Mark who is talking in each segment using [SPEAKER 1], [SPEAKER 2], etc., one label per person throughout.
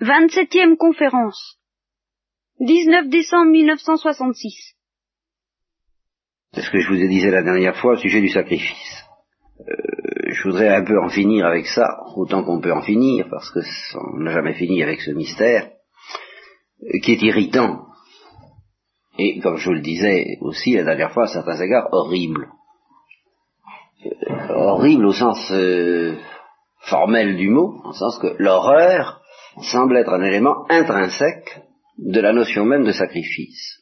[SPEAKER 1] 27e conférence. 19 décembre 1966.
[SPEAKER 2] C'est ce que je vous ai dit la dernière fois au sujet du sacrifice. Euh, je voudrais un peu en finir avec ça, autant qu'on peut en finir, parce que on n'a jamais fini avec ce mystère, euh, qui est irritant. Et comme je vous le disais aussi la dernière fois, à certains égards, horrible. Euh, horrible au sens euh, formel du mot, en sens que l'horreur semble être un élément intrinsèque de la notion même de sacrifice.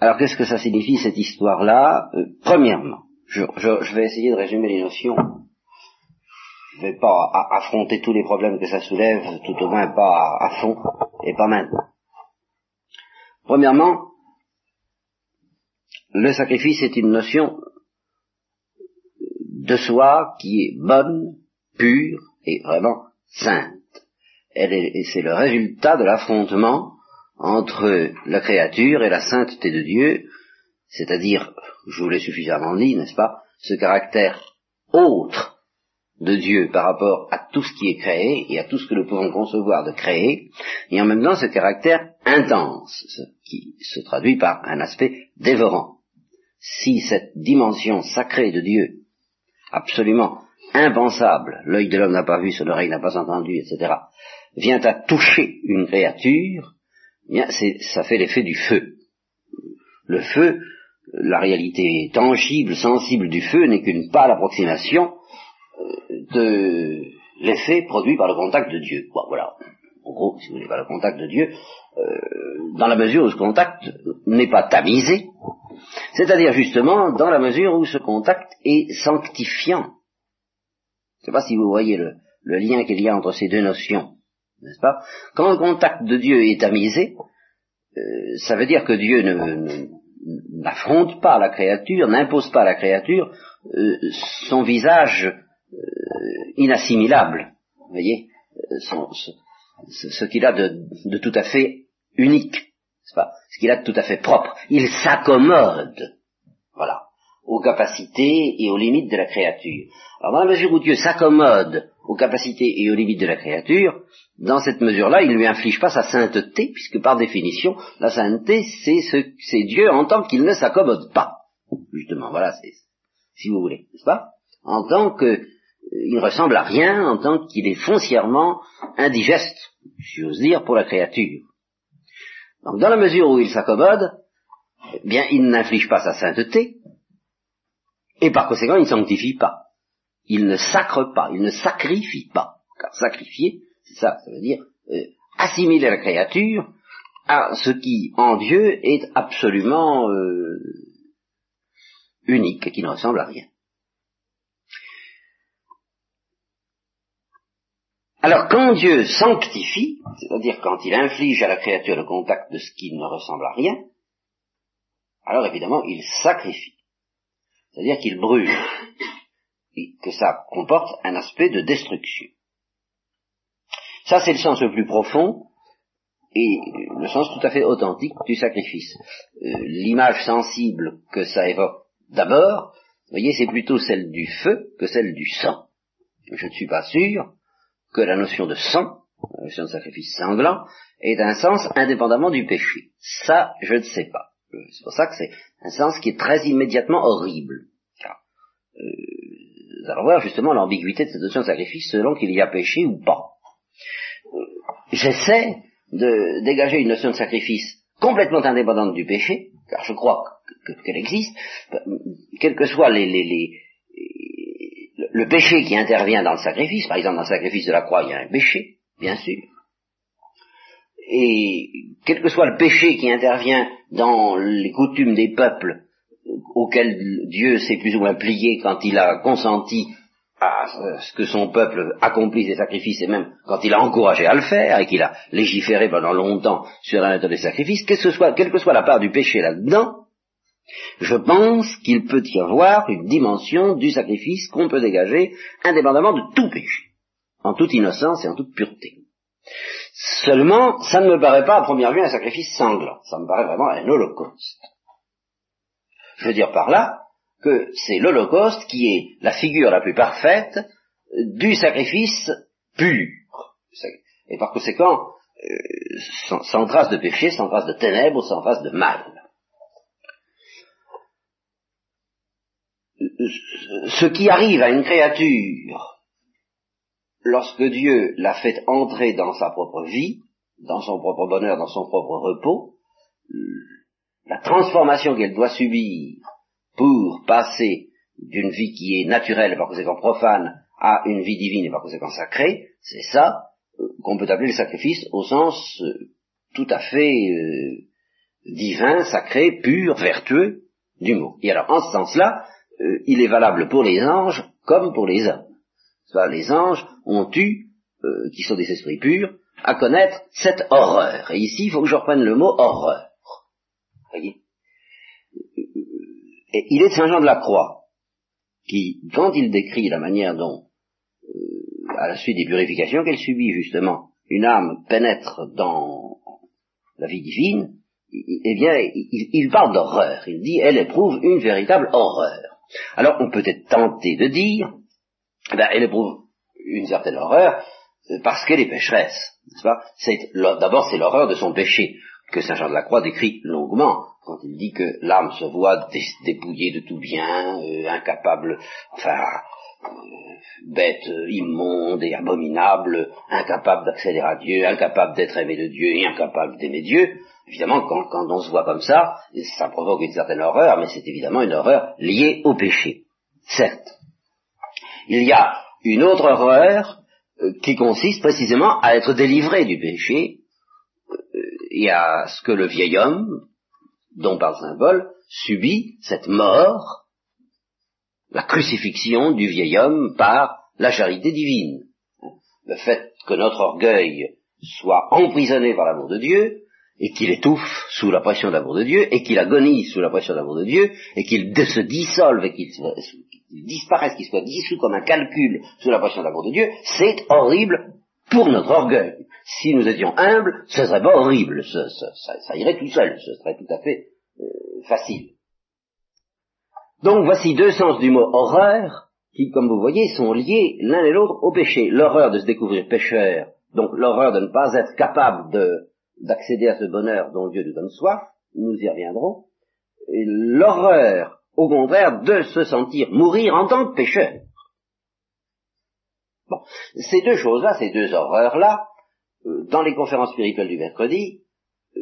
[SPEAKER 2] Alors qu'est-ce que ça signifie cette histoire-là? Euh, Premièrement, je, vais essayer de résumer les notions. Je ne vais pas affronter tous les problèmes que ça soulève, tout au moins pas à fond et pas maintenant. Premièrement, le sacrifice est une notion de soi qui est bonne, pure et vraiment sainte. c'est le résultat de l'affrontement entre la créature et la sainteté de Dieu, c'est-à-dire, je vous l'ai suffisamment dit, n'est-ce pas, ce caractère autre de Dieu par rapport à tout ce qui est créé et à tout ce que nous pouvons concevoir de créer, et en même temps ce caractère intense, qui se traduit par un aspect dévorant. Si cette dimension sacrée de Dieu absolument impensable, l'œil de l'homme n'a pas vu, son oreille n'a pas entendu, etc., vient à toucher une créature, eh bien ça fait l'effet du feu. Le feu, la réalité tangible, sensible du feu n'est qu'une pâle approximation euh, de l'effet produit par le contact de Dieu. voilà. En gros, si vous voulez, par le contact de Dieu, euh, dans la mesure où ce contact n'est pas tamisé, c'est-à-dire justement dans la mesure où ce contact est sanctifiant. Je ne sais pas si vous voyez le, lien qu'il y a entre ces deux notions, n'est-ce pas? Quand le contact de Dieu est tamisé, euh, ça veut dire que Dieu n'affronte pas la créature, n'impose pas à la créature euh, son visage euh, inassimilable, vous voyez, ce, qu'il a de tout à fait unique pas? Ce qu'il a de tout à fait propre. Il s'accommode, voilà, aux capacités et aux limites de la créature. Alors dans la mesure où Dieu s'accommode aux capacités et aux limites de la créature, dans cette mesure-là, il ne lui inflige pas sa sainteté, puisque par définition, la sainteté, c'est, c'est Dieu en tant qu'il ne s'accommode pas. Justement, voilà, c'est, si vous voulez, n'est-ce pas? En tant qu'il ne ressemble à rien, en tant qu'il est foncièrement indigeste, si j'ose dire, pour la créature. Donc dans la mesure où il s'accommode, eh bien il n'inflige pas sa sainteté, et par conséquent il ne sanctifie pas. Il ne sacre pas, il ne sacrifie pas. Car sacrifier, c'est ça, ça veut dire euh, assimiler la créature à ce qui en Dieu est absolument euh, unique et qui ne ressemble à rien. Alors quand Dieu sanctifie, c'est-à-dire quand il inflige à la créature le contact de ce qui ne ressemble à rien, alors évidemment il sacrifie, c'est-à-dire qu'il brûle, et que ça comporte un aspect de destruction. Ça c'est le sens le plus profond et le sens tout à fait authentique du sacrifice. Euh, l'image sensible que ça évoque d'abord, vous voyez, c'est plutôt celle du feu que celle du sang. Je ne suis pas sûr que la notion de sang, la notion de sacrifice sanglant, est un sens indépendamment du péché. Ça, je ne sais pas. C'est pour ça que c'est un sens qui est très immédiatement horrible. Car, euh, vous allez voir justement l'ambiguïté de cette notion de sacrifice selon qu'il y a péché ou pas. Euh, j'essaie de dégager une notion de sacrifice complètement indépendante du péché, car je crois qu'elle existe, quels que les, le péché qui intervient dans le sacrifice, par exemple dans le sacrifice de la croix, il y a un péché, bien sûr. Et quel que soit le péché qui intervient dans les coutumes des peuples auxquels Dieu s'est plus ou moins plié quand il a consenti à ce que son peuple accomplisse des sacrifices et même quand il a encouragé à le faire et qu'il a légiféré pendant longtemps sur la nature des sacrifices, quelle que soit la part du péché là-dedans, je pense qu'il peut y avoir une dimension du sacrifice qu'on peut dégager indépendamment de tout péché, en toute innocence et en toute pureté. Seulement, ça ne me paraît pas à première vue un sacrifice sanglant, ça me paraît vraiment un holocauste. Je veux dire par là que c'est l'holocauste qui est la figure la plus parfaite du sacrifice pur. Et par conséquent, euh, sans, sans, trace de péché, sans trace de ténèbres, sans trace de mal. Ce qui arrive à une créature lorsque Dieu l'a fait entrer dans sa propre vie, dans son propre bonheur, dans son propre repos, la transformation qu'elle doit subir pour passer d'une vie qui est naturelle et par conséquent profane à une vie divine et par conséquent sacrée, c'est ça euh, qu'on peut appeler le sacrifice au sens euh, tout à fait euh, divin, sacré, pur, vertueux du mot. Et alors en ce sens-là, il est valable pour les anges comme pour les hommes. Les anges ont eu, qui sont des esprits purs, à connaître cette horreur. Et ici, il faut que je reprenne le mot horreur. Voyez? Et il est Saint Jean de la Croix, qui, quand il décrit la manière dont, euh, à la suite des purifications qu'elle subit justement, une âme pénètre dans la vie divine, eh bien, il parle d'horreur. Il dit, elle éprouve une véritable horreur. Alors, on peut être tenté de dire, ben, elle éprouve une certaine horreur euh, parce qu'elle est pécheresse. D'abord, c'est l'horreur de son péché que Saint Jean de la Croix décrit longuement quand il dit que l'âme se voit dépouillée de tout bien, euh, incapable, enfin, euh, bête, immonde et abominable, incapable d'accéder à Dieu, incapable d'être aimé de Dieu et incapable d'aimer Dieu. Évidemment, quand, quand, on se voit comme ça, ça provoque une certaine horreur, mais c'est évidemment une horreur liée au péché. Certes. Il y a une autre horreur euh, qui consiste précisément à être délivré du péché euh, et à ce que le vieil homme, dont parle Saint subit cette mort, la crucifixion du vieil homme par la charité divine. Le fait que notre orgueil soit emprisonné par l'amour de Dieu, et qu'il étouffe sous la pression de l'amour de Dieu, et qu'il agonise sous la pression de l'amour de Dieu, et qu'il se dissolve et qu'il disparaisse, qu'il soit dissous comme un calcul sous la pression de l'amour de Dieu, c'est horrible pour notre orgueil. Si nous étions humbles, ce serait pas horrible, ça, irait tout seul, ce serait tout à fait euh, facile. Donc voici deux sens du mot horreur qui, comme vous voyez, sont liés l'un et l'autre au péché. L'horreur de se découvrir pécheur, donc l'horreur de ne pas être capable d'accéder à ce bonheur dont Dieu nous donne soif, nous y reviendrons, et l'horreur au contraire, de se sentir mourir en tant que pécheur. Bon, ces deux choses-là, ces deux horreurs-là, euh, dans les conférences spirituelles du mercredi, euh,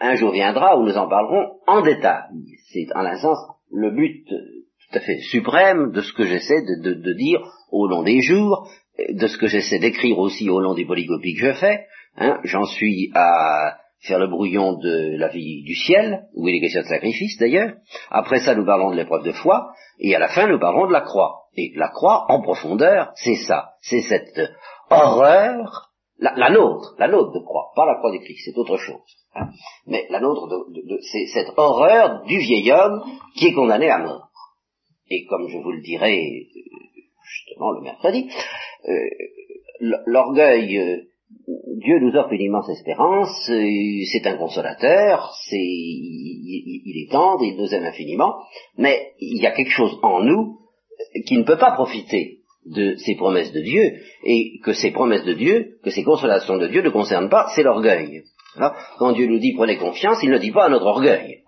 [SPEAKER 2] un jour viendra où nous en parlerons en détail. C'est en un sens le but tout à fait suprême de ce que j'essaie de, dire au long des jours, de ce que j'essaie d'écrire aussi au long des polycopies que je fais. Hein. J'en suis à faire le brouillon de la vie du ciel, où il est question de sacrifice d'ailleurs. Après ça, nous parlons de l'épreuve de foi, et à la fin, nous parlons de la croix. Et la croix, en profondeur, c'est ça, c'est cette horreur, la, nôtre, la nôtre de croix, pas la croix du Christ, c'est autre chose. Hein. Mais la nôtre, de, c'est cette horreur du vieil homme qui est condamné à mort. Et comme je vous le dirai justement le mercredi, euh, l'orgueil euh, Dieu nous offre une immense espérance, c'est un consolateur, il, est tendre, il nous aime infiniment, mais il y a quelque chose en nous qui ne peut pas profiter de ces promesses de Dieu, et que ces promesses de Dieu, que ces consolations de Dieu ne concernent pas, c'est l'orgueil. Quand Dieu nous dit prenez confiance, il ne dit pas à notre orgueil,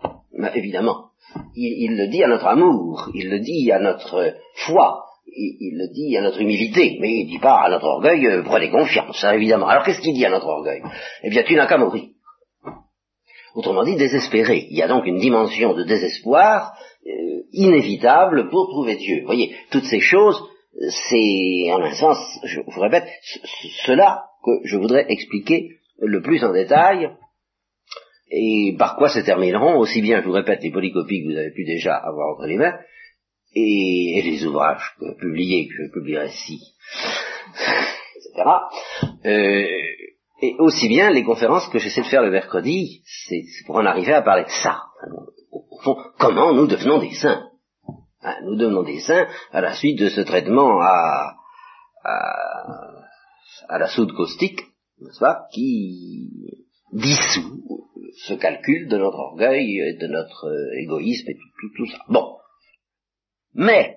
[SPEAKER 2] évidemment. il le dit à notre amour, il le dit à notre foi, il, le dit à notre humilité, mais il ne dit pas à notre orgueil, euh, prenez confiance, hein, évidemment. Alors qu'est-ce qu'il dit à notre orgueil? Eh bien, tu n'as qu'à mourir. Autrement dit, désespéré. Il y a donc une dimension de désespoir euh, inévitable pour trouver Dieu. Vous voyez, toutes ces choses, c'est, en un sens, je vous répète, cela que je voudrais expliquer le plus en détail, et par quoi se termineront, aussi bien, je vous répète, les polycopies que vous avez pu déjà avoir entre les mains, et, les ouvrages publiés que je publierai ici, etc. Euh, et aussi bien les conférences que j'essaie de faire le mercredi, c'est pour en arriver à parler de ça. Au fond, comment nous devenons des saints? Hein, Nous devenons des saints à la suite de ce traitement à, la soude caustique, n'est-ce pas, qui dissout ce calcul de notre orgueil et de notre égoïsme et tout, tout, tout ça. Bon. Mais,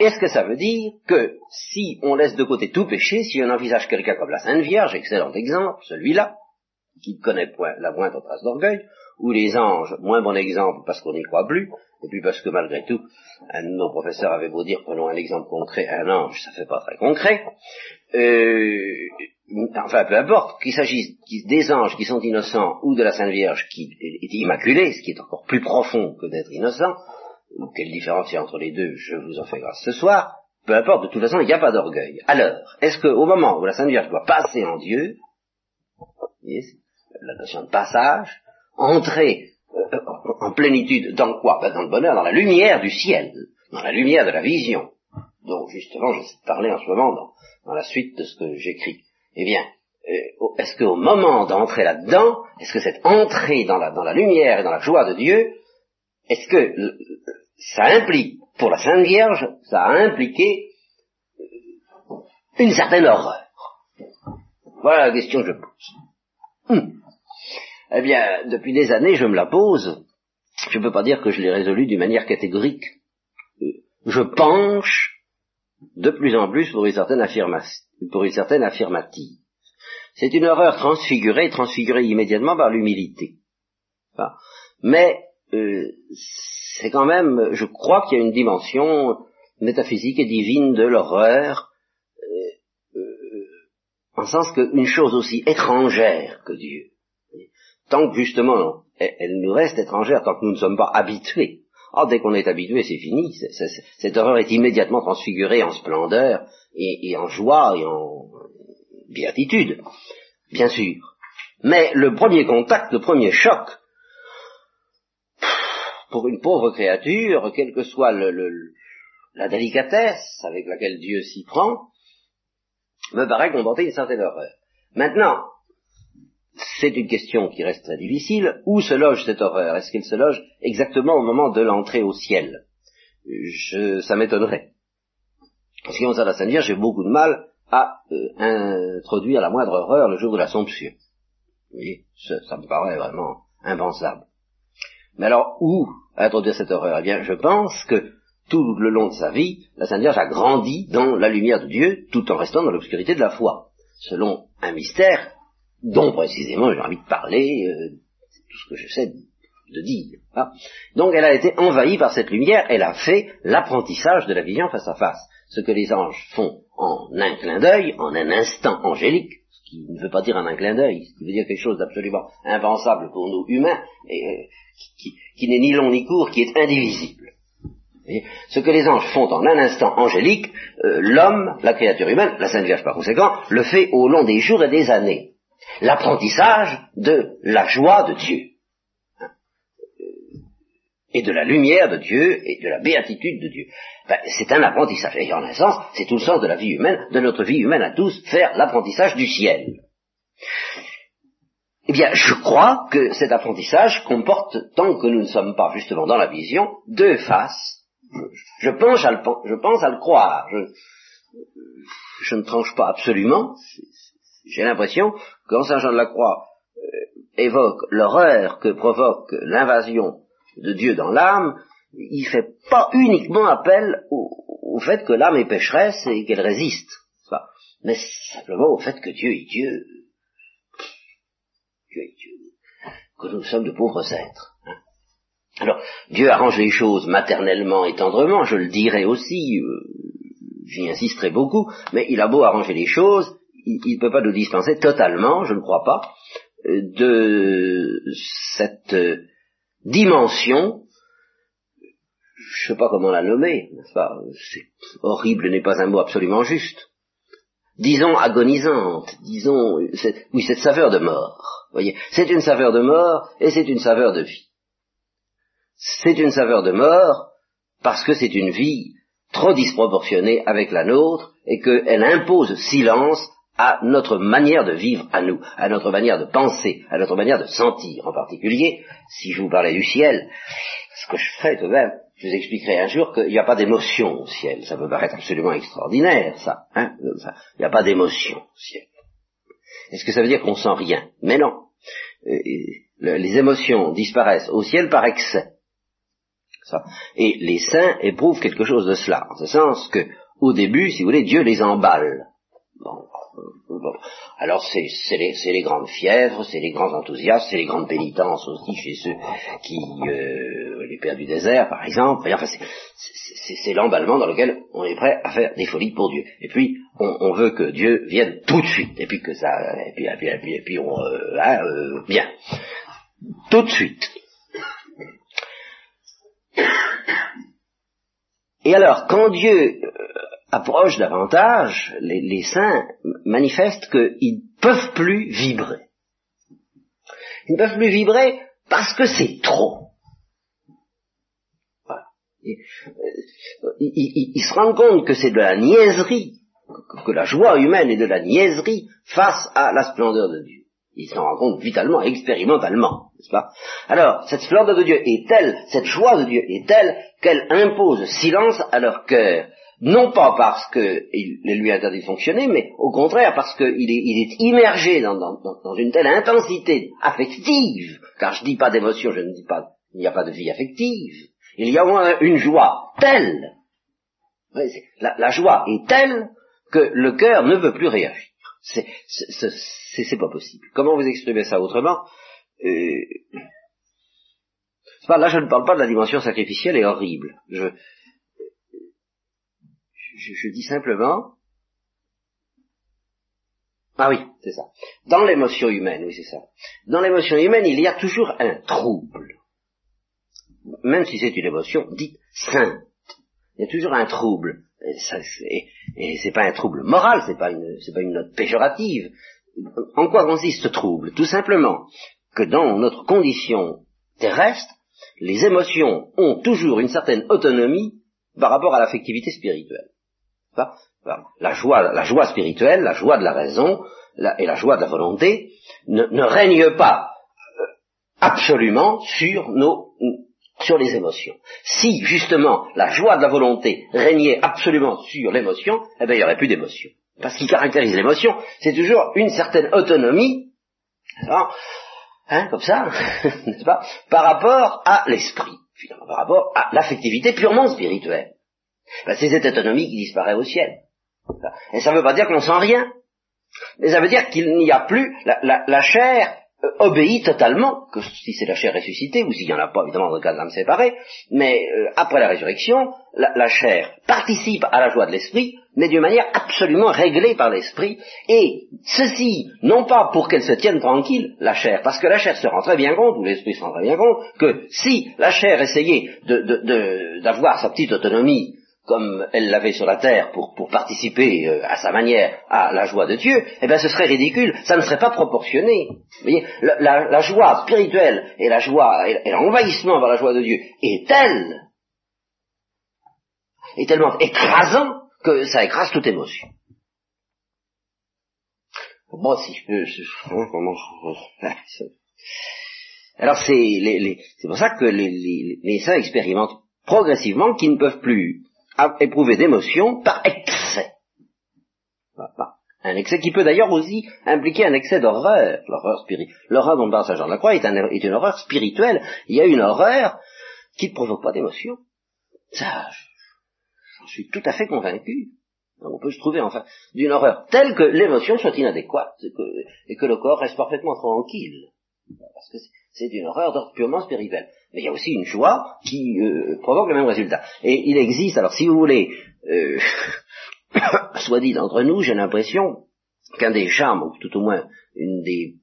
[SPEAKER 2] est-ce que ça veut dire que si on laisse de côté tout péché, si on envisage quelqu'un comme la Sainte Vierge, excellent exemple, celui-là, qui connaît point la moindre trace d'orgueil, ou les anges, moins bon exemple parce qu'on n'y croit plus, et puis parce que malgré tout, un de nos professeurs avait beau dire, prenons un exemple concret, un ange, ça fait pas très concret, euh, enfin peu importe, qu'il s'agisse des anges qui sont innocents ou de la Sainte Vierge qui est immaculée, ce qui est encore plus profond que d'être innocent, ou quelle différence il y a entre les deux, je vous en fais grâce ce soir, peu importe, de toute façon, il n'y a pas d'orgueil. Alors, est-ce qu'au moment où la Sainte Vierge doit passer en Dieu, la notion de passage, entrer euh, en plénitude dans quoi? Ben Dans le bonheur, dans la lumière du ciel, dans la lumière de la vision, dont justement j'essaie de parler en ce moment dans, la suite de ce que j'écris. Eh bien, euh, est-ce qu'au moment d'entrer là-dedans, est-ce que cette entrée dans la lumière et dans la joie de Dieu, est-ce que ça implique, pour la Sainte Vierge, ça a impliqué une certaine horreur? Voilà la question que je pose. Hum. Eh bien, depuis des années, je me la pose. Je ne peux pas dire que je l'ai résolue d'une manière catégorique. Je penche de plus en plus pour une certaine, pour une certaine affirmative. C'est une horreur transfigurée, transfigurée immédiatement par l'humilité. mais euh, c'est quand même, je crois qu'il y a une dimension métaphysique et divine de l'horreur, euh, euh, en sens qu'une chose aussi étrangère que Dieu, tant que justement elle, nous reste étrangère, tant que nous ne sommes pas habitués. Ah, dès qu'on est habitué, c'est fini. cette horreur est immédiatement transfigurée en splendeur et, en joie et en béatitude, bien sûr. Mais le premier contact, le premier choc, pour une pauvre créature, quelle que soit la délicatesse avec laquelle Dieu s'y prend, me paraît comporter une certaine horreur. Maintenant, c'est une question qui reste très difficile. Où se loge cette horreur? Est-ce qu'elle se loge exactement au moment de l'entrée au ciel? Je, Ça m'étonnerait. En ce qui concerne la Sainte Vierge, j'ai beaucoup de mal à euh, introduire la moindre horreur le jour de l'Assomption. Vous voyez, ça, ça, me paraît vraiment impensable. Mais alors, où introduire cette horreur? Eh bien, je pense que tout le long de sa vie, la Sainte Vierge a grandi dans la lumière de Dieu, tout en restant dans l'obscurité de la foi, selon un mystère dont précisément j'ai envie de parler, euh, c'est tout ce que j'essaie de dire. Hein. Donc elle a été envahie par cette lumière, elle a fait l'apprentissage de la vision face à face. Ce que les anges font en un clin d'œil, en un instant angélique, qui ne veut pas dire en un clin d'œil, qui veut dire quelque chose d'absolument impensable pour nous humains, et euh, qui, n'est ni long ni court, qui est indivisible. ce que les anges font en un instant angélique, euh, l'homme, la créature humaine, la Sainte Vierge par conséquent, le fait au long des jours et des années l'apprentissage de la joie de Dieu et de la lumière de Dieu et de la béatitude de Dieu. Ben, c'est un apprentissage. Et en un sens, c'est tout le sens de la vie humaine, de notre vie humaine à tous, faire l'apprentissage du ciel. Eh bien, je crois que cet apprentissage comporte, tant que nous ne sommes pas justement dans la vision, deux faces. Je, pense, à le, je pense à le croire. Je, je ne tranche pas absolument, j'ai l'impression que Saint Jean de la Croix euh, évoque l'horreur que provoque l'invasion de Dieu dans l'âme, il fait pas uniquement appel au, fait que l'âme est pécheresse et qu'elle résiste, mais simplement au fait que Dieu est Dieu, Dieu est Dieu, que nous sommes de pauvres êtres. Hein. Alors, Dieu arrange les choses maternellement et tendrement, je le dirai aussi, euh, j'y insisterai beaucoup, mais il a beau arranger les choses, il ne peut pas nous dispenser totalement, je ne crois pas, euh, de cette euh, dimension, je ne sais pas comment la nommer, c'est horrible n'est pas un mot absolument juste, disons agonisante, disons, oui, cette saveur de mort, voyez, c'est une saveur de mort et c'est une saveur de vie. C'est une saveur de mort parce que c'est une vie trop disproportionnée avec la nôtre et qu'elle impose silence à notre manière de vivre à nous, à notre manière de penser, à notre manière de sentir en particulier. Si je vous parlais du ciel, ce que je ferais tout de même, je vous expliquerai un jour qu'il n'y a pas d'émotion au ciel. Ça peut paraître absolument extraordinaire, ça. Hein Il n'y a pas d'émotion au ciel. Est-ce que ça veut dire qu'on sent rien? Mais non. Euh, les émotions disparaissent au ciel par excès. Et les saints éprouvent quelque chose de cela, en ce sens que, au début, si vous voulez, Dieu les emballe. Alors c'est les, les, grandes fièvres, c'est les grands enthousiasmes, c'est les grandes pénitences aussi chez ceux qui, euh, les pères du désert par exemple. enfin, c'est l'emballement dans lequel on est prêt à faire des folies pour Dieu. Et puis on, on, veut que Dieu vienne tout de suite. Et puis que ça, et puis, et puis, et puis, et puis on, euh, hein, euh, bien, tout de suite. Et alors, quand Dieu euh, approche davantage, les, saints manifestent qu'ils ne peuvent plus vibrer. Ils ne peuvent plus vibrer parce que c'est trop. Euh, ils, se rendent compte que c'est de la niaiserie, que la joie humaine est de la niaiserie face à la splendeur de Dieu. Ils s'en rendent compte vitalement, expérimentalement, n'est-ce pas? Alors, cette splendeur de Dieu est telle, cette joie de Dieu est telle qu'elle impose silence à leur cœur non pas parce qu'il lui interdit de fonctionner, mais au contraire parce qu'il est, immergé dans, une telle intensité affective, car je ne dis pas d'émotion, je ne dis pas, il n'y a pas de vie affective, il y a au moins une joie telle, la, joie est telle que le cœur ne veut plus réagir. C'est pas possible. Comment vous exprimez ça autrement? Euh, Là, je ne parle pas de la dimension sacrificielle et horrible. Je, dis simplement, ah oui, c'est ça. Dans l'émotion humaine, oui, c'est ça. Dans l'émotion humaine, il y a toujours un trouble. Même si c'est une émotion dite sainte. Il y a toujours un trouble. Et, et c'est pas un trouble moral, c'est pas une, pas une note péjorative. En quoi consiste ce trouble? Tout simplement que dans notre condition terrestre, les émotions ont toujours une certaine autonomie par rapport à l'affectivité spirituelle. La joie, la joie spirituelle, la joie de la raison et la joie de la volonté ne, ne règnent pas euh, absolument sur nos sur les émotions. Si justement la joie de la volonté régnait absolument sur l'émotion, eh bien il n'y aurait plus d'émotion. Parce ce qui caractérise l'émotion, c'est toujours une certaine autonomie, hein, comme ça, n'est-ce pas, par rapport à l'esprit, finalement, par rapport à l'affectivité purement spirituelle. Ben, c'est cette autonomie qui disparaît au ciel. Et ça ne veut pas dire qu'on sent rien. Mais ça veut dire qu'il n'y a plus la, chair euh, obéit totalement, que si c'est la chair ressuscitée, ou s'il n'y en a pas, évidemment, dans le cas de l'âme séparée, mais euh, après la résurrection, la, chair participe à la joie de l'esprit, mais d'une manière absolument réglée par l'esprit, et ceci, non pas pour qu'elle se tienne tranquille, la chair, parce que la chair se rend très bien compte, ou l'esprit se rend très bien compte, que si la chair essayait d'avoir sa petite autonomie comme elle l'avait sur la terre pour, pour participer euh, à sa manière à la joie de Dieu, eh bien ce serait ridicule, ça ne serait pas proportionné. Vous voyez, la, la, joie spirituelle et la joie et, l'envahissement par la joie de Dieu est telle, est tellement écrasant que ça écrase toute émotion. Bon, si je peux... Alors c'est pour ça que les, les, les saints expérimentent progressivement qu'ils ne peuvent plus éprouver d'émotion par excès. Un excès qui peut d'ailleurs aussi impliquer un excès d'horreur. L'horreur spirituelle. L'horreur dont parle Saint Jean de la Croix est, une horreur spirituelle. Il y a une horreur qui ne provoque pas d'émotion. Ça, j'en suis tout à fait convaincu. On peut se trouver enfin d'une horreur telle que l'émotion soit inadéquate et que, et que, le corps reste parfaitement tranquille. Parce que c'est une horreur purement spirituelle. Mais il y a aussi une joie qui euh, provoque le même résultat. Et il existe, alors si vous voulez, euh, soit dit d'entre nous, j'ai l'impression qu'un des charmes, ou tout au moins une des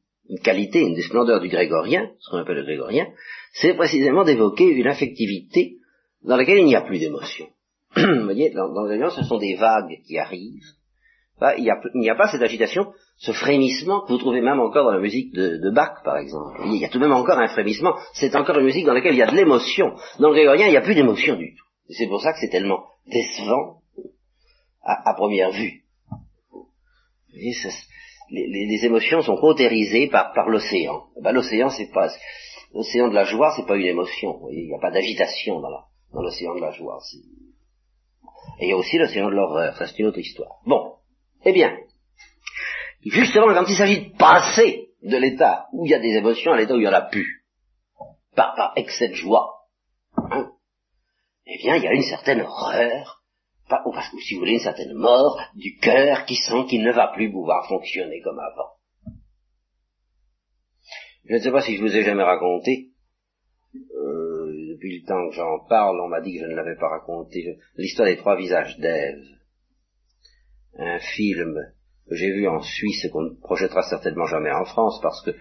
[SPEAKER 2] qualités, une des splendeurs du grégorien, ce qu'on appelle le grégorien, c'est précisément d'évoquer une affectivité dans laquelle il n'y a plus d'émotion. vous voyez, dans, dans le grégorien, ce sont des vagues qui arrivent, il n'y a, pas cette agitation, ce frémissement que vous trouvez même encore dans la musique de, Bach, par exemple. Il y a tout de même encore un frémissement. C'est encore une musique dans laquelle il y a de l'émotion. Dans le grégorien, il n'y a plus d'émotion du tout. C'est pour ça que c'est tellement décevant à, première vue. les, émotions sont cautérisées par, l'océan. Eh ben, l'océan, c'est pas l'océan de la joie, c'est pas une émotion. il n'y a pas d'agitation dans l'océan de la joie. Et il y a aussi l'océan de l'horreur. Ça, c'est une autre histoire. Bon. Eh bien, justement, quand il s'agit de passer de l'état où il y a des émotions à l'état où il n'y en a plus, par, par excès de joie, hein, eh bien, il y a une certaine horreur, ou si vous voulez, une certaine mort du cœur qui sent qu'il ne va plus pouvoir fonctionner comme avant. Je ne sais pas si je vous ai jamais raconté, euh, depuis le temps que j'en parle, on m'a dit que je ne l'avais pas raconté, l'histoire des trois visages d'Ève. Un film que j'ai vu en Suisse et qu'on ne projettera certainement jamais en France parce que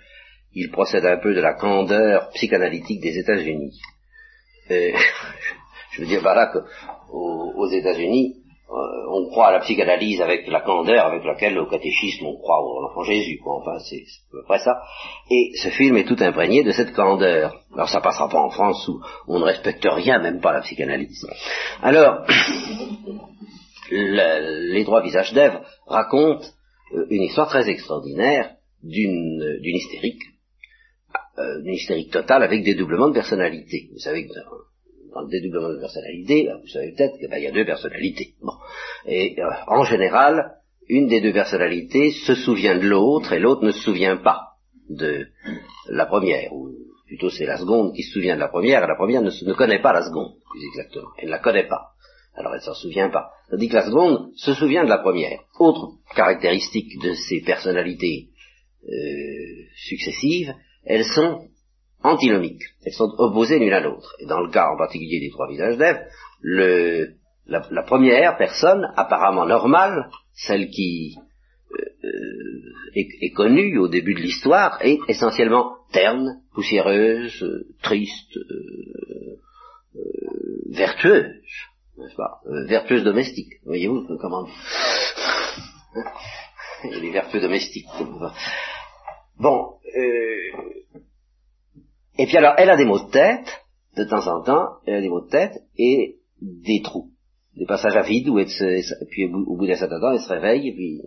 [SPEAKER 2] il procède un peu de la candeur psychanalytique des États-Unis. je veux dire par là qu'aux États-Unis, euh, on croit à la psychanalyse avec la candeur avec laquelle au catéchisme on croit au enfant Jésus, quoi. Enfin, c'est à peu près ça. Et ce film est tout imprégné de cette candeur. Alors ça passera pas en France où on ne respecte rien, même pas la psychanalyse. Alors, les trois visages d'Ève racontent euh, une histoire très extraordinaire d'une hystérique, euh, d'une hystérique totale avec des doublements de personnalité. Vous savez que dans le dédoublement de personnalité, vous savez peut-être qu'il ben, y a deux personnalités. Bon. Et euh, en général, une des deux personnalités se souvient de l'autre et l'autre ne se souvient pas de la première. Ou plutôt c'est la seconde qui se souvient de la première et la première ne connaît pas la seconde, plus exactement. Elle ne la connaît pas. Alors elle s'en souvient pas. Tandis que la seconde se souvient de la première. Autre caractéristique de ces personnalités euh, successives, elles sont antinomiques. Elles sont opposées l'une à l'autre. Et dans le cas en particulier des trois visages d'Ève, la, première personne, apparemment normale, celle qui euh, euh, est, connue au début de l'histoire, est essentiellement terne, poussiéreuse, triste, vertueuse, n'est-ce pas? Vertueuse domestique, voyez-vous comment Il y a des vertueux domestiques. Bon, et puis alors, elle a des maux de tête, de temps en temps, elle a des maux de tête et des trous, des passages à vide où elle se, puis au bout d'un certain temps, elle se réveille et puis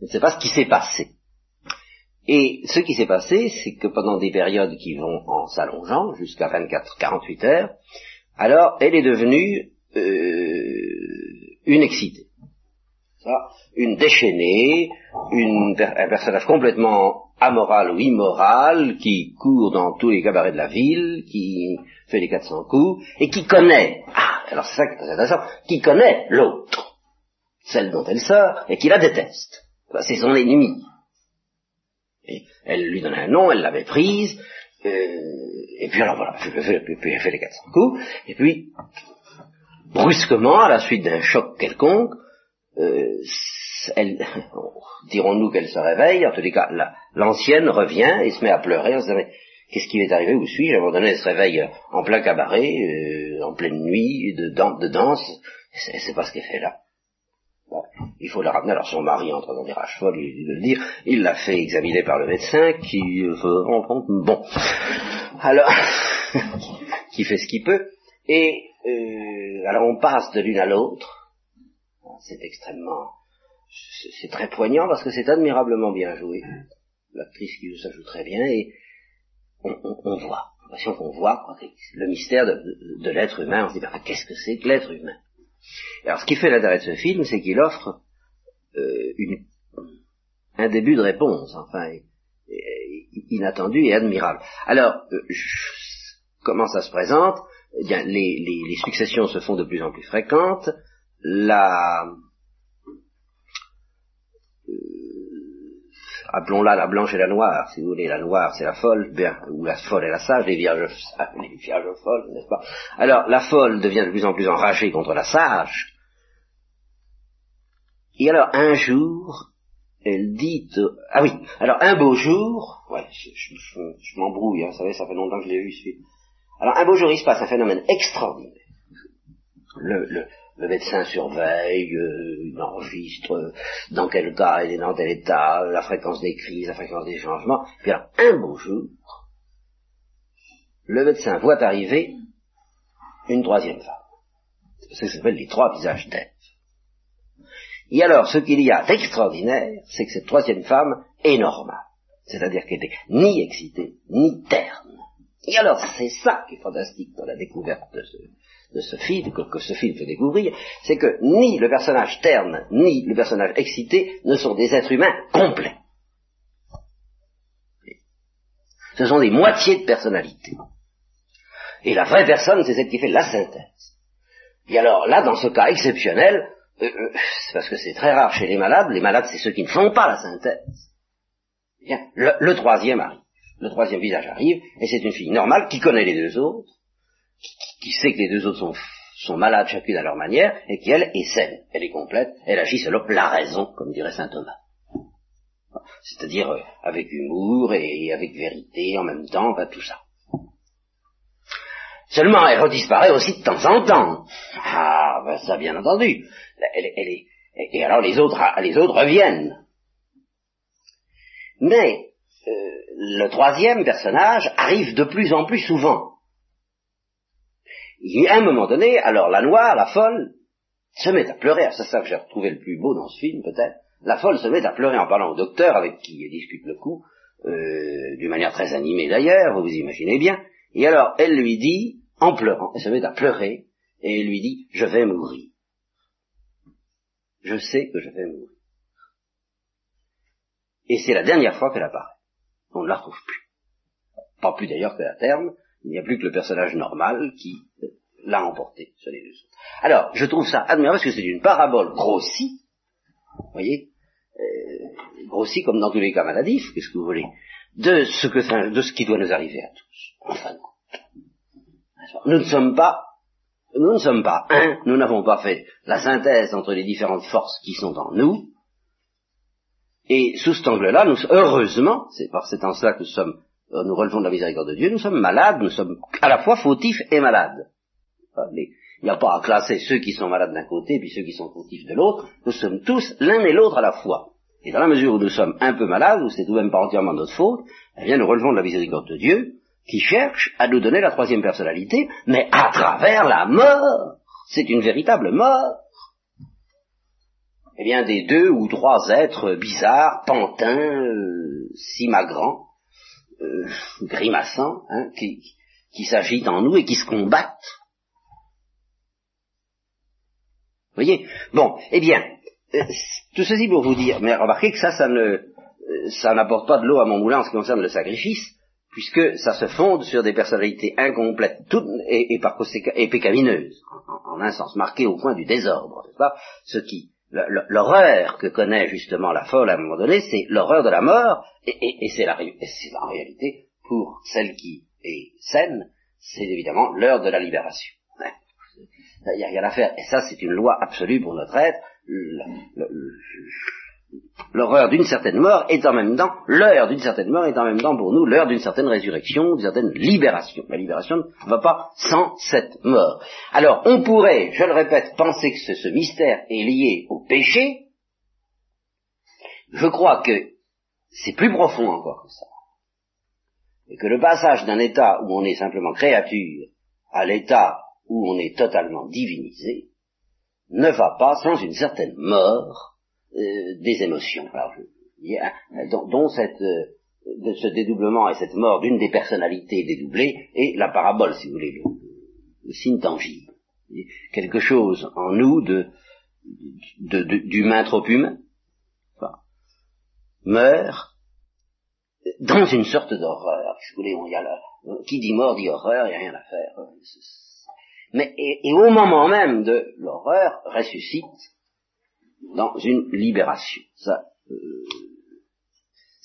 [SPEAKER 2] elle ne sait pas ce qui s'est passé. Et ce qui s'est passé, c'est que pendant des périodes qui vont en s'allongeant, jusqu'à 24-48 heures, alors elle est devenue euh, une excitée. une déchaînée, un personnage complètement amoral ou immoral, qui court dans tous les cabarets de la ville, qui fait les 400 coups, et qui connaît, ah, alors c'est ça qui est très intéressant, qui connaît l'autre, celle dont elle sort, et qui la déteste. C'est son ennemi. Elle lui donne un nom, elle l'avait prise, euh, et puis alors voilà, elle fait les 400 coups, et puis, brusquement, à la suite d'un choc quelconque, euh, dirons-nous qu'elle se réveille, en tous les cas, l'ancienne revient et se met à pleurer en se disant, qu'est-ce qui m'est arrivé, où suis-je? À un moment donné, elle se réveille en plein cabaret, euh, en pleine nuit, de, de danse, c'est pas ce qu'elle fait là. il faut la ramener, alors son mari entre dans des rages folles, il le dire, il l'a fait examiner par le médecin, qui euh, bon, alors, qui fait ce qu'il peut, et euh, alors on passe de l'une à l'autre, c'est extrêmement c'est très poignant parce que c'est admirablement bien joué. L'actrice qui ça joue très bien et on, voit, l'impression qu'on voit le mystère de, l'être humain. On se dit, ben, qu'est-ce que c'est que l'être humain? Alors ce qui fait l'intérêt de ce film, c'est qu'il offre euh, un début de réponse, enfin, inattendu et admirable. Alors, euh, comment ça se présente? Eh les, successions se font de plus en plus fréquentes. La, appelons-la la blanche et la noire, si vous voulez, la noire c'est la folle, bien, ou la folle et la sage, les vierges, les vierges folles, n'est-ce pas? Alors, la folle devient de plus en plus enragée contre la sage, et alors, un jour, elle dit, ah oui, alors un beau jour, ouais, je, m'embrouille, hein, vous savez, ça fait longtemps que je l'ai vu, Alors, un beau jour, il se passe un phénomène extraordinaire. Le, médecin surveille, euh, il enregistre euh, dans quel cas elle est dans tel état, la fréquence des crises, la fréquence des changements. Puis alors, un beau jour, le médecin voit arriver une troisième femme. C'est ce que s'appelle les trois visages d'Ève. Et alors, ce qu'il y a d'extraordinaire, c'est que cette troisième femme est normale. C'est-à-dire qu'elle n'est ni excitée, ni terne. Et alors, c'est ça qui est fantastique dans la découverte de ce, de ce film, que, ce film fait découvrir, c'est que ni le personnage terne, ni le personnage excité ne sont des êtres humains complets. Ce sont des moitiés de personnalité. Et la vraie personne, c'est celle qui fait la synthèse. Et alors là, dans ce cas exceptionnel, euh, euh, c'est parce que c'est très rare chez les malades, les malades, c'est ceux qui ne font pas la synthèse. Bien, le, le troisième arrive. Le troisième visage arrive, et c'est une fille normale qui connaît les deux autres, qui, sait que les deux autres sont, malades chacune à leur manière, et qui, elle, est saine, elle est complète, elle agit selon la raison, comme dirait saint Thomas. C'est-à-dire euh, avec humour et avec vérité en même temps, tout ça. Seulement, elle redisparaît aussi de temps en temps. Ah, ben ça, bien entendu. Et alors les autres, les autres reviennent. Mais le troisième personnage arrive de plus en plus souvent. Il, à un moment donné, alors la noire, la folle, se met à pleurer. C'est ça que j'ai retrouvé le plus beau dans ce film, peut-être. La folle se met à pleurer en parlant au docteur, avec qui elle discute le coup, euh, d'une manière très animée d'ailleurs, vous vous imaginez bien. Et alors, elle lui dit, en pleurant, elle se met à pleurer, et elle lui dit, je vais mourir. Je sais que je vais mourir. Et c'est la dernière fois qu'elle apparaît. On ne la retrouve plus. Pas plus d'ailleurs qu'à terme, il n'y a plus que le personnage normal qui l'a emporté sur les deux autres. Alors, je trouve ça admirable parce que c'est une parabole grossie, vous voyez, euh, grossie comme dans tous les cas maladifs, qu'est-ce que vous voulez, de ce, que, de ce qui doit nous arriver à tous, en fin de compte. Nous ne sommes pas, nous ne sommes pas un, nous n'avons pas fait la synthèse entre les différentes forces qui sont en nous, et sous cet angle-là, nous, heureusement, c'est par cet en-cela que nous sommes, euh, nous relevons de la miséricorde de Dieu, nous sommes malades, nous sommes à la fois fautifs et malades. Il n'y a pas à classer ceux qui sont malades d'un côté puis ceux qui sont fautifs de l'autre. Nous sommes tous l'un et l'autre à la fois. Et dans la mesure où nous sommes un peu malades, ou c'est tout de même pas entièrement notre faute, eh bien nous relevons de la miséricorde de Dieu, qui cherche à nous donner la troisième personnalité, mais à travers la mort. C'est une véritable mort eh bien, des deux ou trois êtres bizarres, pantins, euh, simagrants, euh, grimaçants, hein, qui, s'agitent en nous et qui se combattent. Vous voyez? Bon, eh bien, euh, tout ceci pour vous dire, mais remarquez que ça, ça ne, euh, ça n'apporte pas de l'eau à mon moulin en ce qui concerne le sacrifice, puisque ça se fonde sur des personnalités incomplètes toutes, et, et, par et pécamineuses, en, en, un sens marqué au point du désordre, n'est-ce pas? Ce qui l'horreur que connaît justement la folle à un moment donné, c'est l'horreur de la mort, et, c'est en réalité, pour celle qui est saine, c'est évidemment l'heure de la libération. Il n'y a rien à faire, et ça c'est une loi absolue pour notre être l'horreur d'une certaine mort est en même temps, l'heure d'une certaine mort est en même temps pour nous l'heure d'une certaine résurrection, d'une certaine libération. La libération ne va pas sans cette mort. Alors, on pourrait, je le répète, penser que ce, mystère est lié au péché. Je crois que c'est plus profond encore que ça. Et que le passage d'un état où on est simplement créature à l'état où on est totalement divinisé ne va pas sans une certaine mort des émotions. Alors, dont, cette, euh, de ce dédoublement et cette mort d'une des personnalités dédoublées est la parabole, si vous voulez, le, signe tangible. Quelque chose en nous de, d'humain trop humain meurt dans une sorte d'horreur. Si vous voulez, on y a qui dit mort dit horreur, il n'y a rien à faire. Mais et au moment même de l'horreur ressuscite dans une libération. Ça, euh,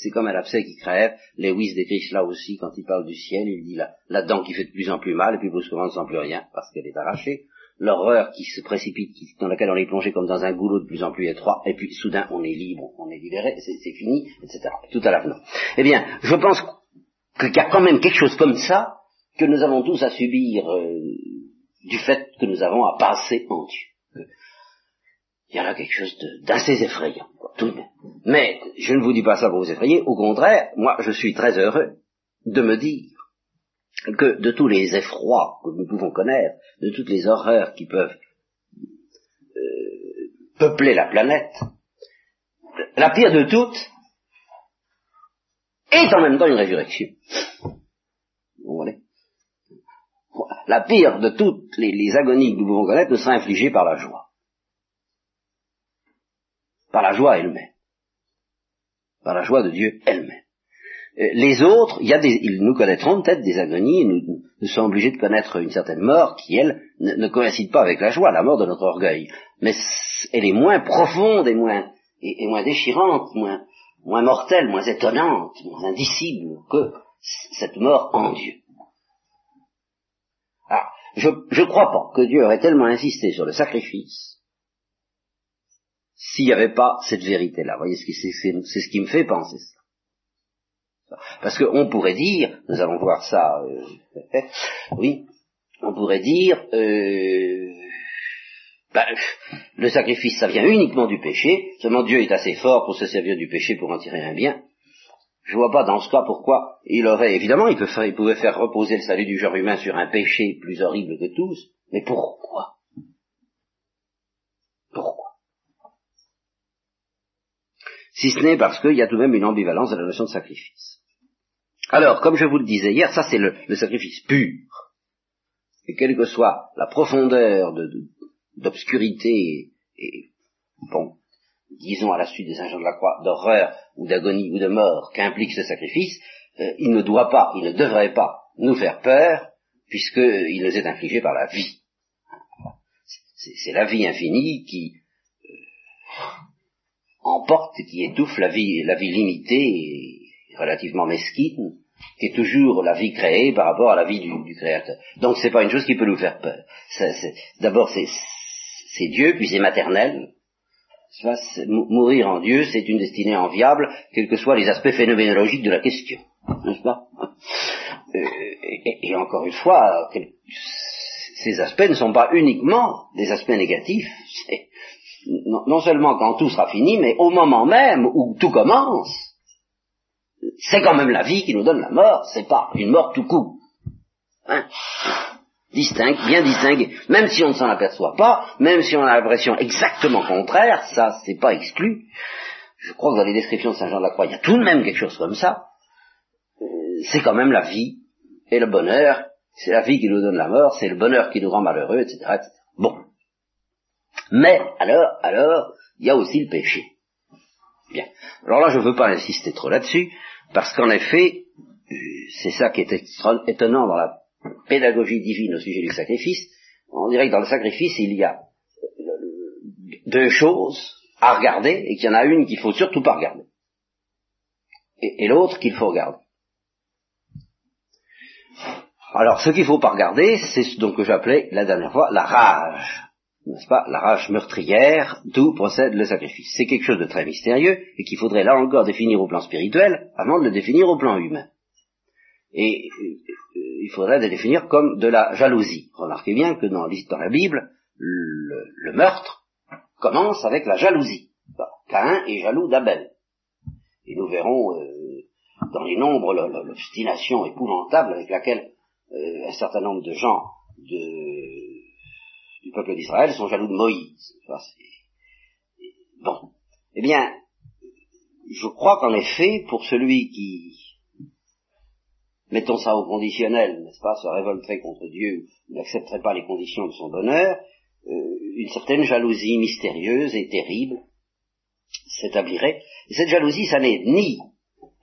[SPEAKER 2] c'est comme un abcès qui crève. Lewis décrit cela aussi quand il parle du ciel. Il dit la, la dent qui fait de plus en plus mal, et puis brusquement ne sent plus rien parce qu'elle est arrachée. L'horreur qui se précipite, dans laquelle on est plongé comme dans un goulot de plus en plus étroit, et puis soudain on est libre, on est libéré, c'est fini, etc. Tout à l'avenant. Eh bien, je pense qu'il y a quand même quelque chose comme ça que nous avons tous à subir euh, du fait que nous avons à passer en Dieu il y a là quelque chose d'assez effrayant, tout de même. Mais je ne vous dis pas ça pour vous effrayer, au contraire, moi je suis très heureux de me dire que de tous les effrois que nous pouvons connaître, de toutes les horreurs qui peuvent euh, peupler la planète, la pire de toutes est en même temps une résurrection. Vous voyez? La pire de toutes les, les agonies que nous pouvons connaître ne sera infligée par la joie par la joie elle-même, par la joie de Dieu elle-même. Euh, les autres, il y a des, ils nous connaîtront peut-être des agonies, nous, sommes obligés de connaître une certaine mort qui, elle, ne, coïncide pas avec la joie, la mort de notre orgueil. Mais elle est moins profonde et moins, déchirante, moins, mortelle, moins étonnante, moins indicible que cette mort en Dieu. Alors, je ne crois pas que Dieu aurait tellement insisté sur le sacrifice s'il n'y avait pas cette vérité-là. Vous voyez, c'est ce qui me fait penser ça. Parce qu'on pourrait dire, nous allons voir ça, euh, oui, on pourrait dire, euh, ben, le sacrifice, ça vient uniquement du péché, seulement Dieu est assez fort pour se servir du péché pour en tirer un bien. Je vois pas dans ce cas pourquoi il aurait, évidemment, il, peut il pouvait faire reposer le salut du genre humain sur un péché plus horrible que tous, mais pourquoi? Pourquoi? Si ce n'est parce qu'il y a tout de même une ambivalence de la notion de sacrifice. Alors, comme je vous le disais hier, ça c'est le, sacrifice pur. Et quelle que soit la profondeur d'obscurité et, bon, disons à la suite des Saint Jean de la Croix, d'horreur ou d'agonie ou de mort qu'implique ce sacrifice, euh, il ne doit pas, il ne devrait pas nous faire peur, puisqu'il nous est infligé par la vie. C'est la vie infinie qui euh, emporte, qui étouffe la vie, la vie limitée et relativement mesquine, qui est toujours la vie créée par rapport à la vie du, Créateur. Donc c'est pas une chose qui peut nous faire peur. D'abord c'est Dieu, puis c'est maternel. mourir en Dieu, c'est une destinée enviable, quels que soient les aspects phénoménologiques de la question. N'est-ce pas? Euh, et, encore une fois, ces aspects ne sont pas uniquement des aspects négatifs. Non seulement quand tout sera fini, mais au moment même où tout commence, c'est quand même la vie qui nous donne la mort, c'est pas une mort tout coup. Hein? Distingue, bien distingué. Même si on ne s'en aperçoit pas, même si on a l'impression exactement contraire, ça c'est pas exclu. Je crois que dans les descriptions de Saint Jean de la Croix, il y a tout de même quelque chose comme ça. Euh, c'est quand même la vie et le bonheur. C'est la vie qui nous donne la mort, c'est le bonheur qui nous rend malheureux, etc., etc. Bon. Mais alors, alors, il y a aussi le péché. Bien. Alors là, je ne veux pas insister trop là-dessus. Parce qu'en effet, euh, c'est ça qui est étonnant dans la pédagogie divine au sujet du sacrifice. On dirait que dans le sacrifice, il y a euh, deux choses à regarder et qu'il y en a une qu'il faut surtout pas regarder. Et, l'autre qu'il faut regarder. Alors, ce qu'il faut pas regarder, c'est ce que j'appelais la dernière fois la rage n'est-ce pas, la rage meurtrière, d'où procède le sacrifice. C'est quelque chose de très mystérieux et qu'il faudrait là encore définir au plan spirituel avant de le définir au plan humain. Et euh, il faudrait le définir comme de la jalousie. Remarquez bien que dans, la Bible, le, meurtre commence avec la jalousie. Caïn est jaloux d'Abel. Et nous verrons euh, dans les nombres l'obstination épouvantable avec laquelle euh, un certain nombre de gens de du peuple d'Israël sont jaloux de Moïse. bon. Eh bien, je crois qu'en effet, pour celui qui, mettons ça au conditionnel, n'est-ce pas, se révolterait contre Dieu, n'accepterait pas les conditions de son bonheur, euh, une certaine jalousie mystérieuse et terrible s'établirait. Et cette jalousie, ça n'est ni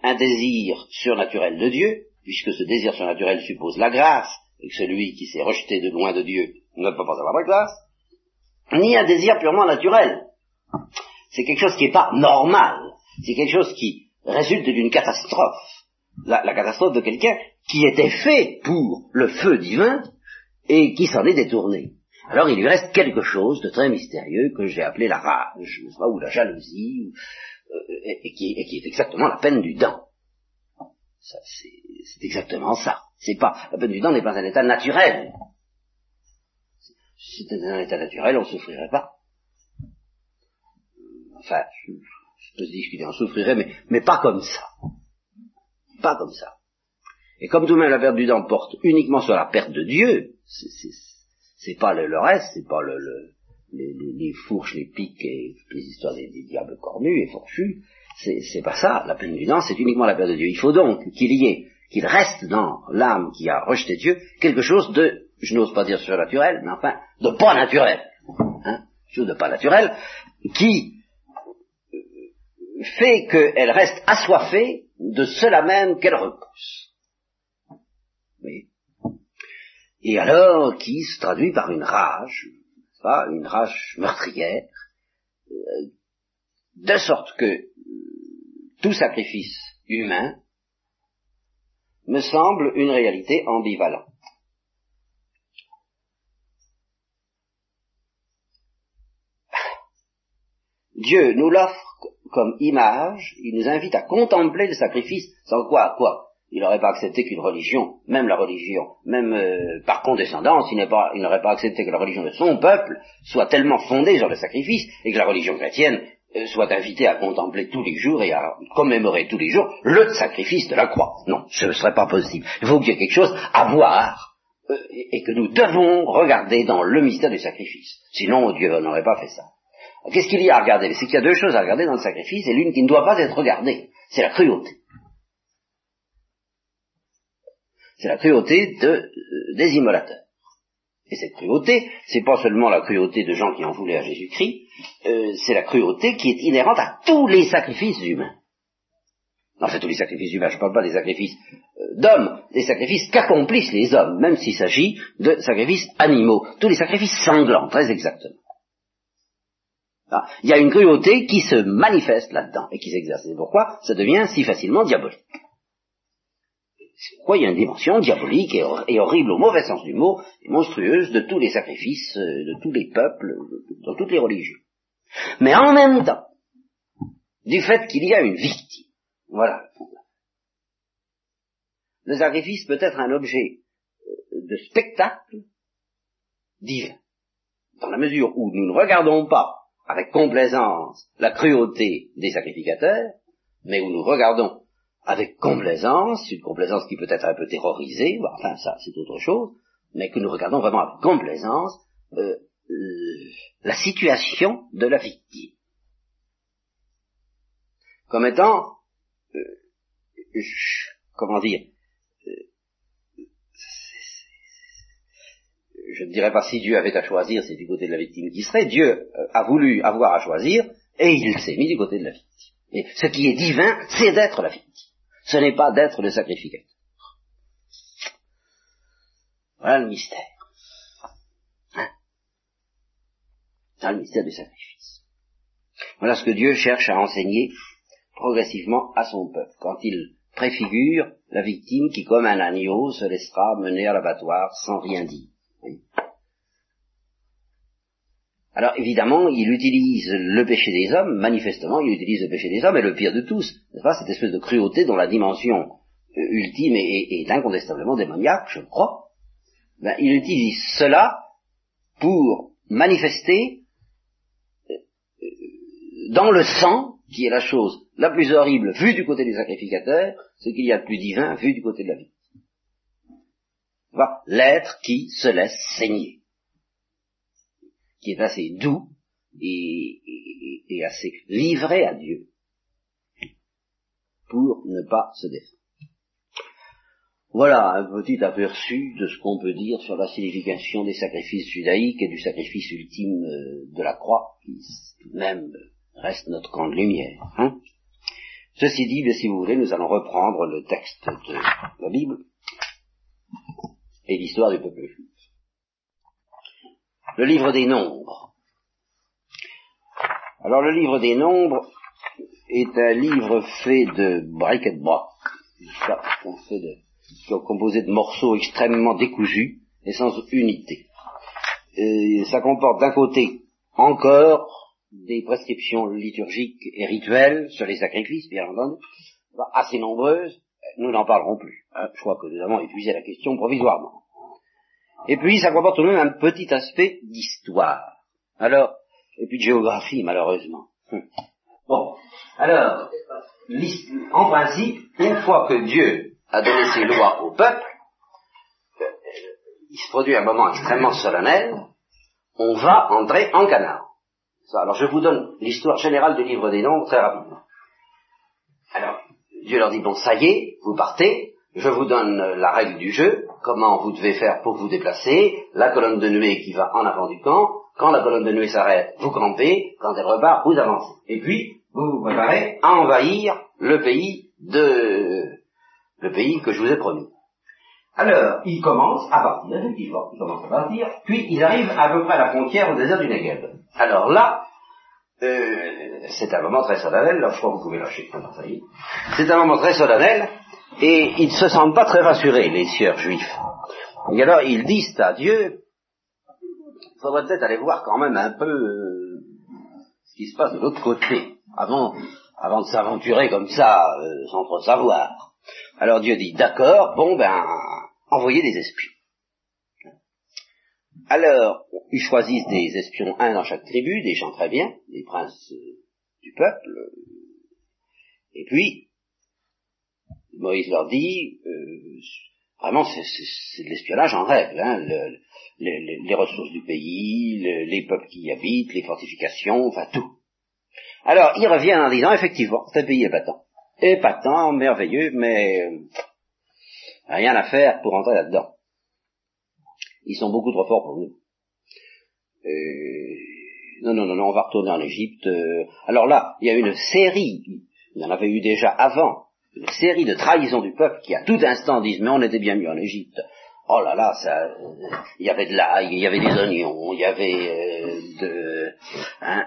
[SPEAKER 2] un désir surnaturel de Dieu, puisque ce désir surnaturel suppose la grâce, et que celui qui s'est rejeté de loin de Dieu ne peut pas avoir la classe, ni un désir purement naturel. C'est quelque chose qui n'est pas normal. C'est quelque chose qui résulte d'une catastrophe. La, catastrophe de quelqu'un qui était fait pour le feu divin et qui s'en est détourné. Alors il lui reste quelque chose de très mystérieux que j'ai appelé la rage, ou la jalousie, euh, et, qui, est exactement la peine du dent. c'est exactement ça. C'est pas la peine du dent n'est pas un état naturel. Si c'était un état naturel, on ne souffrirait pas. Enfin, je, peux se discuter, on souffrirait, mais, mais pas comme ça. Pas comme ça. Et comme tout de même la perte du dent porte uniquement sur la perte de Dieu, c'est pas le, reste, c'est pas le, les, fourches, les pics et les histoires des, diables cornus et fourchus, c'est pas ça. La peine du dent, c'est uniquement la perte de Dieu. Il faut donc qu'il y ait, qu'il reste dans l'âme qui a rejeté Dieu quelque chose de je n'ose pas dire surnaturel, mais enfin, de pas naturel, hein, chose de pas naturel, qui fait qu'elle reste assoiffée de cela même qu'elle repousse. Oui. Et alors, qui se traduit par une rage, pas, une rage meurtrière, euh, de sorte que tout sacrifice humain me semble une réalité ambivalente. Dieu nous l'offre comme image, il nous invite à contempler le sacrifice, sans quoi, quoi? Il n'aurait pas accepté qu'une religion, même la religion, même euh, par condescendance, il n'aurait pas, accepté que la religion de son peuple soit tellement fondée sur le sacrifice, et que la religion chrétienne soit invitée à contempler tous les jours et à commémorer tous les jours le sacrifice de la croix. Non, ce ne serait pas possible. Il faut qu'il y ait quelque chose à voir, euh, et que nous devons regarder dans le mystère du sacrifice. Sinon, Dieu n'aurait pas fait ça. Qu'est-ce qu'il y a à regarder? C'est qu'il y a deux choses à regarder dans le sacrifice, et l'une qui ne doit pas être regardée, c'est la cruauté. C'est la cruauté euh, des immolateurs. Et cette cruauté, c'est pas seulement la cruauté de gens qui en voulaient à Jésus-Christ, euh, c'est la cruauté qui est inhérente à tous les sacrifices humains. Non, c'est tous les sacrifices humains, je ne parle pas des sacrifices euh, d'hommes, des sacrifices qu'accomplissent les hommes, même s'il s'agit de sacrifices animaux, tous les sacrifices sanglants, très exactement. Ah, il y a une cruauté qui se manifeste là-dedans et qui s'exerce. C'est pourquoi? Ça devient si facilement diabolique. C'est pourquoi il y a une dimension diabolique et, horrible au mauvais sens du mot, et monstrueuse de tous les sacrifices, euh, de tous les peuples, dans toutes les religions. Mais en même temps, du fait qu'il y a une victime, voilà. Le sacrifice peut être un objet euh, de spectacle divin, dans la mesure où nous ne regardons pas avec complaisance la cruauté des sacrificateurs, mais où nous regardons avec complaisance, une complaisance qui peut être un peu terrorisée, enfin ça c'est autre chose, mais que nous regardons vraiment avec complaisance euh, la situation de la victime. Comme étant, euh, comment dire, je ne dirais pas si Dieu avait à choisir, c'est du côté de la victime qui serait. Dieu euh, a voulu avoir à choisir et il s'est mis du côté de la victime. Et ce qui est divin, c'est d'être la victime. Ce n'est pas d'être le sacrificateur. Voilà le mystère. Hein? Le mystère du sacrifice. Voilà ce que Dieu cherche à enseigner progressivement à son peuple, quand il préfigure la victime qui, comme un agneau, se laissera mener à l'abattoir sans rien dire. Alors évidemment, il utilise le péché des hommes, manifestement, il utilise le péché des hommes, et le pire de tous, n'est-ce pas, cette espèce de cruauté dont la dimension euh, ultime est, incontestablement démoniaque, je crois. Ben, il utilise cela pour manifester euh, dans le sang, qui est la chose la plus horrible vue du côté du sacrificateur, ce qu'il y a de plus divin vu du côté de la vie. L'être qui se laisse saigner, qui est assez doux et, assez livré à Dieu pour ne pas se défendre. Voilà un petit aperçu de ce qu'on peut dire sur la signification des sacrifices judaïques et du sacrifice ultime euh, de la croix, qui tout de même reste notre camp de lumière. Hein. Ceci dit, si vous voulez, nous allons reprendre le texte de la Bible et l'histoire du peuple juif. Le livre des nombres. Alors le livre des nombres est un livre fait de bric et de broc, fait de, composé de morceaux extrêmement décousus et sans unité. Ça comporte d'un côté encore des prescriptions liturgiques et rituelles sur les sacrifices, bien entendu, assez nombreuses, nous n'en parlerons plus. Hein, je crois que nous avons épuisé la question provisoirement. Et puis, ça comporte tout de même un petit aspect d'histoire. Alors, et puis de géographie, malheureusement. Hum. Bon, alors, en principe, une fois que Dieu a donné ses lois au peuple, il se produit un moment extrêmement solennel, on va entrer en Canaan. Alors, je vous donne l'histoire générale du livre des noms très rapidement. Alors, Dieu leur dit, bon, ça y est, vous partez, je vous donne la règle du jeu, comment vous devez faire pour vous déplacer, la colonne de nuée qui va en avant du camp, quand la colonne de nuée s'arrête, vous campez, quand elle repart, vous avancez. Et puis, vous vous préparez à envahir le pays de le pays que je vous ai promis. Alors, ils commencent à partir, effectivement, ils commencent à partir, puis ils arrivent à peu près à la frontière au désert du Negev. Alors là, euh, c'est un moment très solennel, là je crois que vous pouvez lâcher. C'est un moment très solennel, et ils ne se sentent pas très rassurés, les sieurs juifs. Et alors ils disent à Dieu, il faudrait peut-être aller voir quand même un peu euh, ce qui se passe de l'autre côté, avant, avant de s'aventurer comme ça, euh, sans trop savoir. Alors Dieu dit, d'accord, bon ben, envoyez des espions. Alors, ils choisissent des espions, un dans chaque tribu, des gens très bien, des princes euh, du peuple, et puis, Moïse leur dit, euh, vraiment c'est de l'espionnage en règle, hein, les, ressources du pays, les peuples qui y habitent, les fortifications, enfin tout. Alors, ils reviennent en disant, effectivement, un pays épatant. Épatant, merveilleux, mais euh, rien à faire pour entrer là-dedans. Ils sont beaucoup trop forts pour nous. Euh, non, non, non, non, on va retourner en Égypte. Euh. alors là, il y a une série, il y en avait eu déjà avant, une série de trahisons du peuple qui à tout instant disent mais on était bien mieux en Égypte. Oh là là, ça, il y avait de l'ail, il y avait des oignons, il y avait de, hein,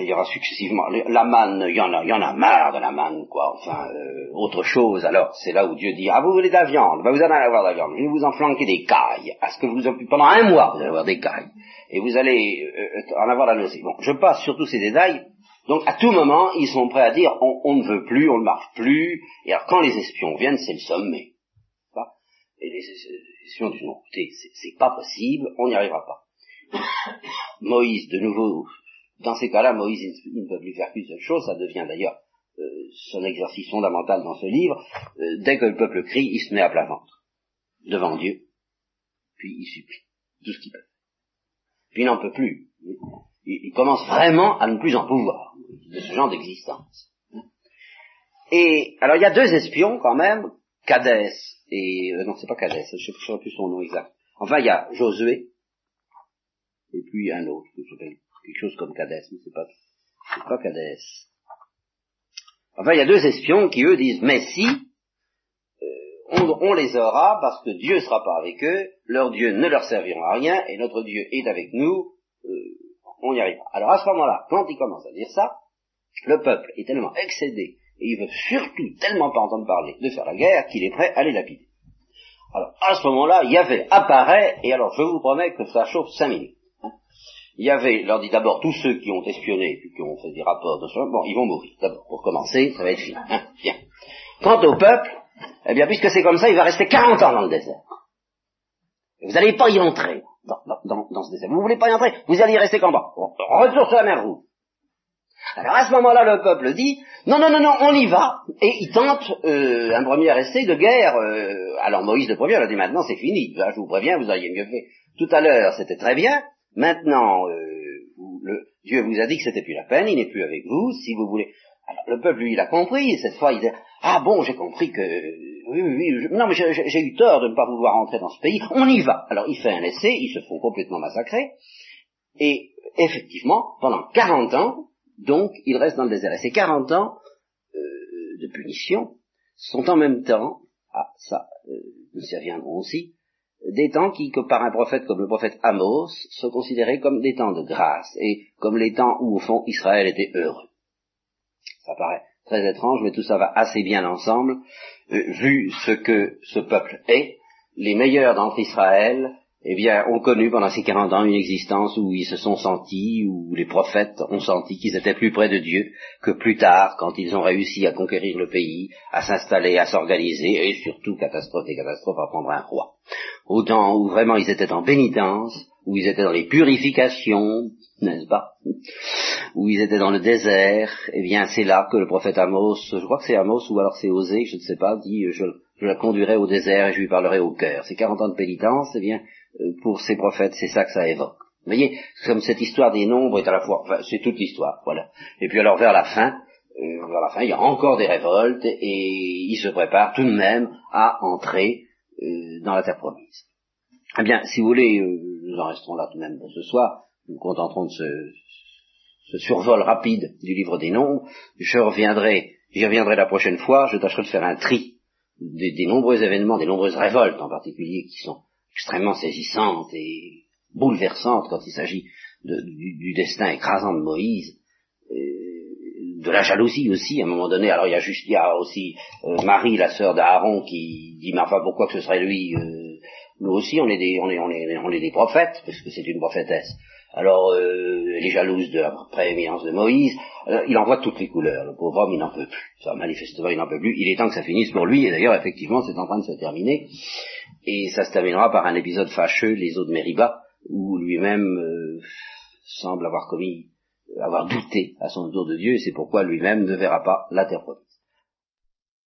[SPEAKER 2] il y aura successivement la manne, il y en a, il y en a marre de la manne, quoi. Enfin, euh, autre chose. Alors, c'est là où Dieu dit ah vous voulez de la viande, ben, vous allez avoir de la viande. Je vais vous en flanquer des cailles. À ce que vous pendant un mois vous allez avoir des cailles et vous allez euh, en avoir la nausée. Bon, je passe sur tous ces détails. Donc, à tout moment, ils sont prêts à dire on, ne veut plus, on ne marche plus. Et alors, quand les espions viennent, c'est le sommet. Et les espions disent non, écoutez, c'est pas possible, on n'y arrivera pas. Moïse, de nouveau, dans ces cas-là, Moïse, il ne peut plus faire qu'une seule chose, ça devient d'ailleurs euh, son exercice fondamental dans ce livre, euh, dès que le peuple crie, il se met à plat ventre, devant Dieu, puis il supplie, tout ce qu'il peut. Puis il n'en peut plus. Il, commence vraiment à ne plus en pouvoir de ce genre d'existence. Et alors il y a deux espions quand même, Cadès et euh, non c'est pas Cadès, je ne sais plus son nom exact. Enfin il y a Josué et puis un autre qui s'appelle quelque chose comme Cadès, mais c'est pas, c'est pas Cadès. Enfin, il y a deux espions qui, eux, disent, mais si, euh, on, les aura parce que Dieu sera pas avec eux, leur Dieu ne leur servira à rien, et notre Dieu est avec nous, euh, on y arrivera. Alors à ce moment-là, quand il commence à dire ça, le peuple est tellement excédé, et il veut surtout tellement pas entendre parler de faire la guerre, qu'il est prêt à les lapider. Alors à ce moment-là, Yahvé apparaît, et alors je vous promets que ça chauffe cinq minutes il y avait, leur dit d'abord, tous ceux qui ont espionné, puis qui ont fait des rapports de bon, ils vont mourir. D'abord, pour commencer, ça va être fini. Hein, bien. Quant au peuple, eh bien, puisque c'est comme ça, il va rester 40 ans dans le désert. Vous n'allez pas y entrer dans, ce désert. Vous ne voulez pas y entrer, vous allez y rester qu'en bas. Retour sur la mer Rouge. Alors à ce moment-là, le peuple dit, non, non, non, non, on y va. Et il tente euh, un premier essai de guerre. Euh, alors Moïse le premier, il a dit, maintenant c'est fini. je vous préviens, vous auriez mieux fait. Tout à l'heure, c'était très bien. Maintenant, euh, Dieu vous a dit que c'était plus la peine, il n'est plus avec vous, si vous voulez. Alors le peuple, lui, il a compris, et cette fois, il dit, ah bon, j'ai compris que, oui, oui, oui, non, mais j'ai eu tort de ne pas vouloir entrer dans ce pays, on y va. Alors il fait un essai, ils se font complètement massacrer, et effectivement, pendant 40 ans, donc, il reste dans le désert. Et ces 40 ans euh, de punition sont en même temps, ah ça, euh, nous y reviendrons aussi, des temps qui, que par un prophète comme le prophète Amos, sont considérés comme des temps de grâce, et comme les temps où, au fond, Israël était heureux. Ça paraît très étrange, mais tout ça va assez bien ensemble, euh, vu ce que ce peuple est. Les meilleurs d'entre Israël eh bien, ont connu pendant ces 40 ans une existence où ils se sont sentis, où les prophètes ont senti qu'ils étaient plus près de Dieu que plus tard, quand ils ont réussi à conquérir le pays, à s'installer, à s'organiser, et surtout, catastrophe et catastrophe, à prendre un roi. Autant où vraiment ils étaient en pénitence, où ils étaient dans les purifications, n'est-ce pas? Où ils étaient dans le désert, eh bien c'est là que le prophète Amos, je crois que c'est Amos ou alors c'est Osée, je ne sais pas, dit je, je la conduirai au désert et je lui parlerai au cœur. Ces 40 ans de pénitence, eh bien, euh, pour ces prophètes, c'est ça que ça évoque. Vous voyez, comme cette histoire des nombres est à la fois, c'est toute l'histoire, voilà. Et puis alors vers la fin, euh, vers la fin, il y a encore des révoltes et ils se préparent tout de même à entrer euh, dans la terre promise. Eh bien, si vous voulez, nous en resterons là tout de même pour ce soir. Nous nous contenterons de ce, ce survol rapide du livre des nombres. Je reviendrai, j'y reviendrai la prochaine fois, je tâcherai de faire un tri des, nombreux événements, des nombreuses révoltes en particulier qui sont extrêmement saisissantes et bouleversantes quand il s'agit du, destin écrasant de Moïse, euh, de la jalousie aussi à un moment donné. Alors il y a juste, aussi euh, Marie, la sœur d'Aaron, qui dit mais enfin pourquoi que ce serait lui euh, Nous aussi on est des on est des prophètes parce que c'est une prophétesse. Alors, euh, elle est jalouse de la prééminence de Moïse. il en voit toutes les couleurs. Le pauvre homme, il n'en peut plus. Ça, manifestement, il n'en peut plus. Il est temps que ça finisse pour lui. Et d'ailleurs, effectivement, c'est en train de se terminer. Et ça se terminera par un épisode fâcheux, les eaux de Mériba, où lui-même euh, semble avoir commis, avoir douté à son tour de Dieu. Et c'est pourquoi lui-même ne verra pas la terre promise.